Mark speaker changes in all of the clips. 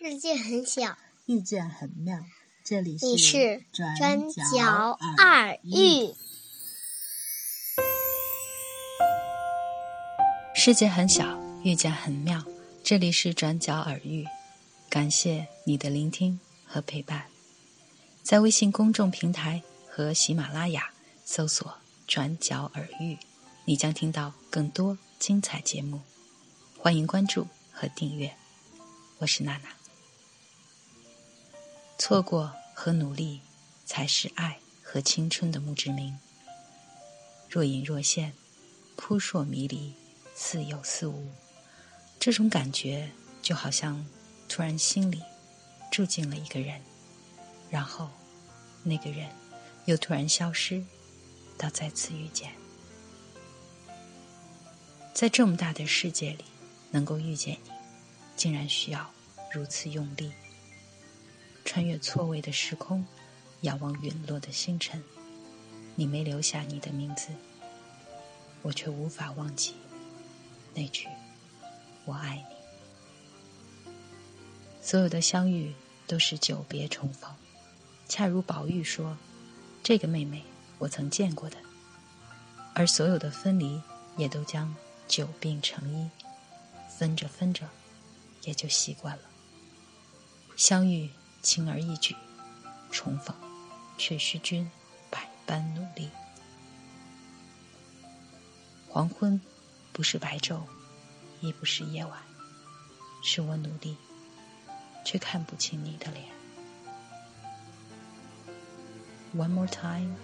Speaker 1: 世界很小，
Speaker 2: 遇见很妙。这里你是转转角角耳
Speaker 1: 耳语。
Speaker 3: 世界很小，遇见很妙。这里是转角耳语，感谢你的聆听和陪伴。在微信公众平台和喜马拉雅搜索“转角耳语”，你将听到更多精彩节目。欢迎关注和订阅。我是娜娜。错过和努力，才是爱和青春的墓志铭。若隐若现，扑朔迷离，似有似无。这种感觉就好像突然心里住进了一个人，然后那个人又突然消失，到再次遇见。在这么大的世界里，能够遇见你，竟然需要如此用力。穿越错位的时空，仰望陨落的星辰，你没留下你的名字，我却无法忘记那句“我爱你”。所有的相遇都是久别重逢，恰如宝玉说：“这个妹妹我曾见过的。”而所有的分离，也都将久病成医，分着分着，也就习惯了。相遇。轻而易举，重逢却需君百般努力。黄昏不是白昼，亦不是夜晚，是我努力，却看不清你的脸。One more time,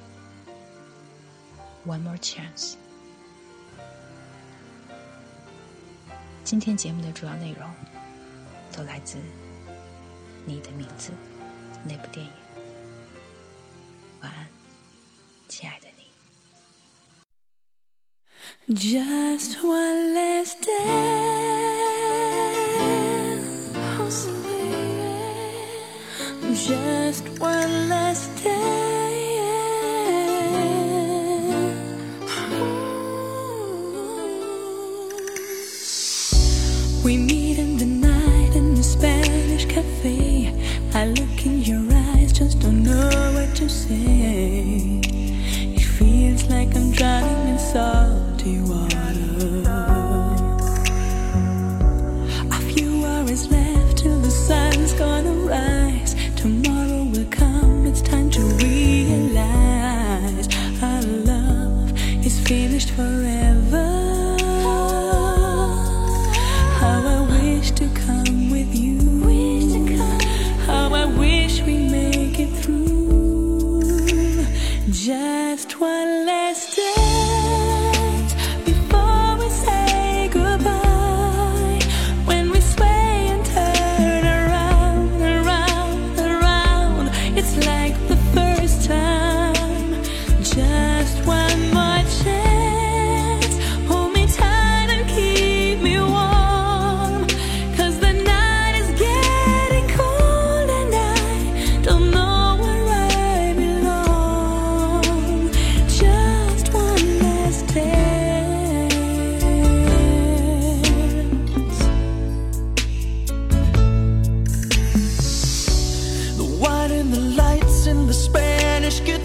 Speaker 3: one more chance。今天节目的主要内容都来自。你的名字》那部电影。晚安，亲爱的你。
Speaker 4: Just one last day. Just one last day.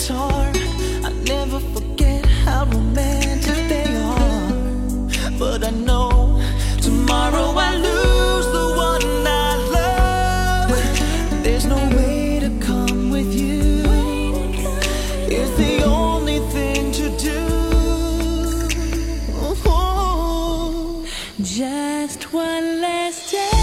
Speaker 5: guitar. I never forget how romantic they are. But I know
Speaker 4: tomorrow I lose the one I love. There's no way to come with you. It's the only thing to do.
Speaker 5: Oh.
Speaker 4: Just one last day.